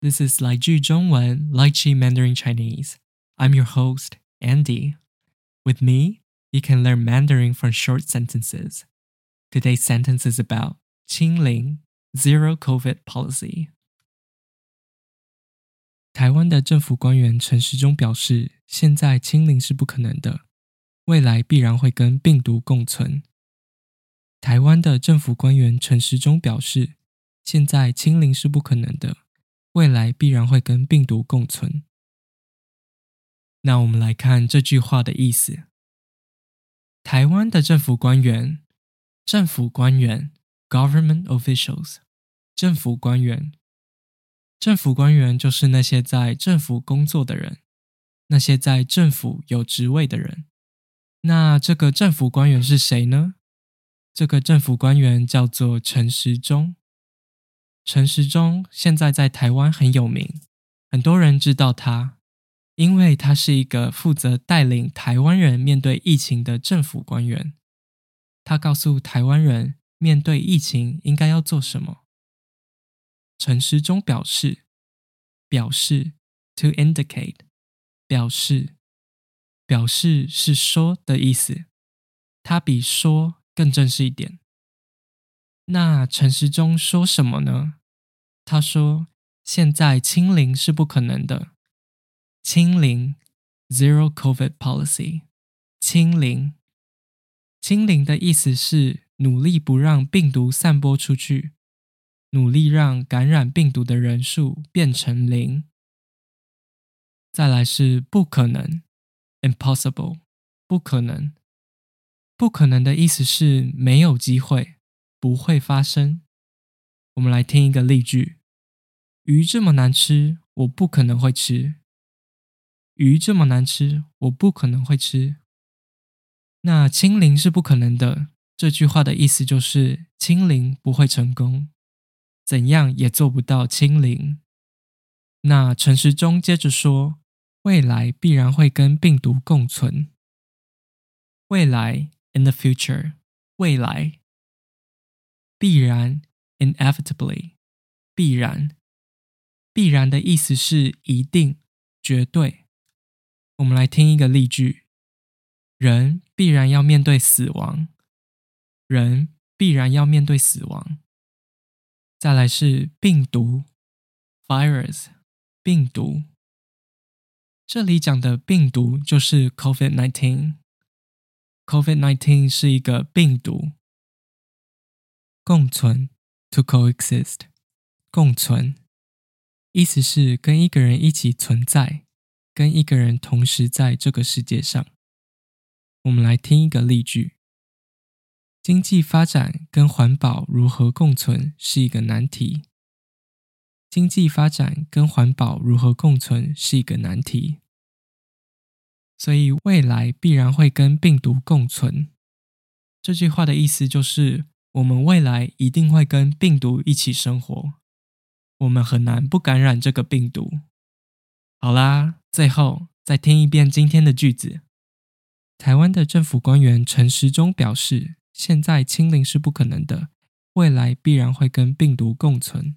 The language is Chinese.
This is 来句中文 Lychee Mandarin Chinese. I'm your host, Andy. With me, you can learn Mandarin from short sentences. Today's sentence is about 清零 Zero COVID Policy. 台湾的政府官员陈时中表示，现在清零是不可能的，未来必然会跟病毒共存。台湾的政府官员陈时中表示，现在清零是不可能的。 未来必然会跟病毒共存。那我们来看这句话的意思：台湾的政府官员，政府官员 （government officials），政府官员，政府官员就是那些在政府工作的人，那些在政府有职位的人。那这个政府官员是谁呢？这个政府官员叫做陈时中。陈时中现在在台湾很有名，很多人知道他，因为他是一个负责带领台湾人面对疫情的政府官员。他告诉台湾人面对疫情应该要做什么。陈时中表示，表示 to indicate，表示，表示是说的意思，他比说更正式一点。那陈时中说什么呢？他说：“现在清零是不可能的。清零 （zero COVID policy），清零，清零的意思是努力不让病毒散播出去，努力让感染病毒的人数变成零。再来是不可能 （impossible），不可能，不可能的意思是没有机会，不会发生。我们来听一个例句。”鱼这么难吃，我不可能会吃。鱼这么难吃，我不可能会吃。那清零是不可能的。这句话的意思就是清零不会成功，怎样也做不到清零。那陈时中接着说，未来必然会跟病毒共存。未来 in the future，未来必然 inevitably，必然。必然的意思是一定、绝对。我们来听一个例句：人必然要面对死亡。人必然要面对死亡。再来是病毒 （virus），病毒。这里讲的病毒就是 COVID-19。COVID-19 是一个病毒。共存 （to coexist），共存。意思是跟一个人一起存在，跟一个人同时在这个世界上。我们来听一个例句：经济发展跟环保如何共存是一个难题。经济发展跟环保如何共存是一个难题。所以未来必然会跟病毒共存。这句话的意思就是，我们未来一定会跟病毒一起生活。我们很难不感染这个病毒。好啦，最后再听一遍今天的句子。台湾的政府官员陈时中表示，现在清零是不可能的，未来必然会跟病毒共存。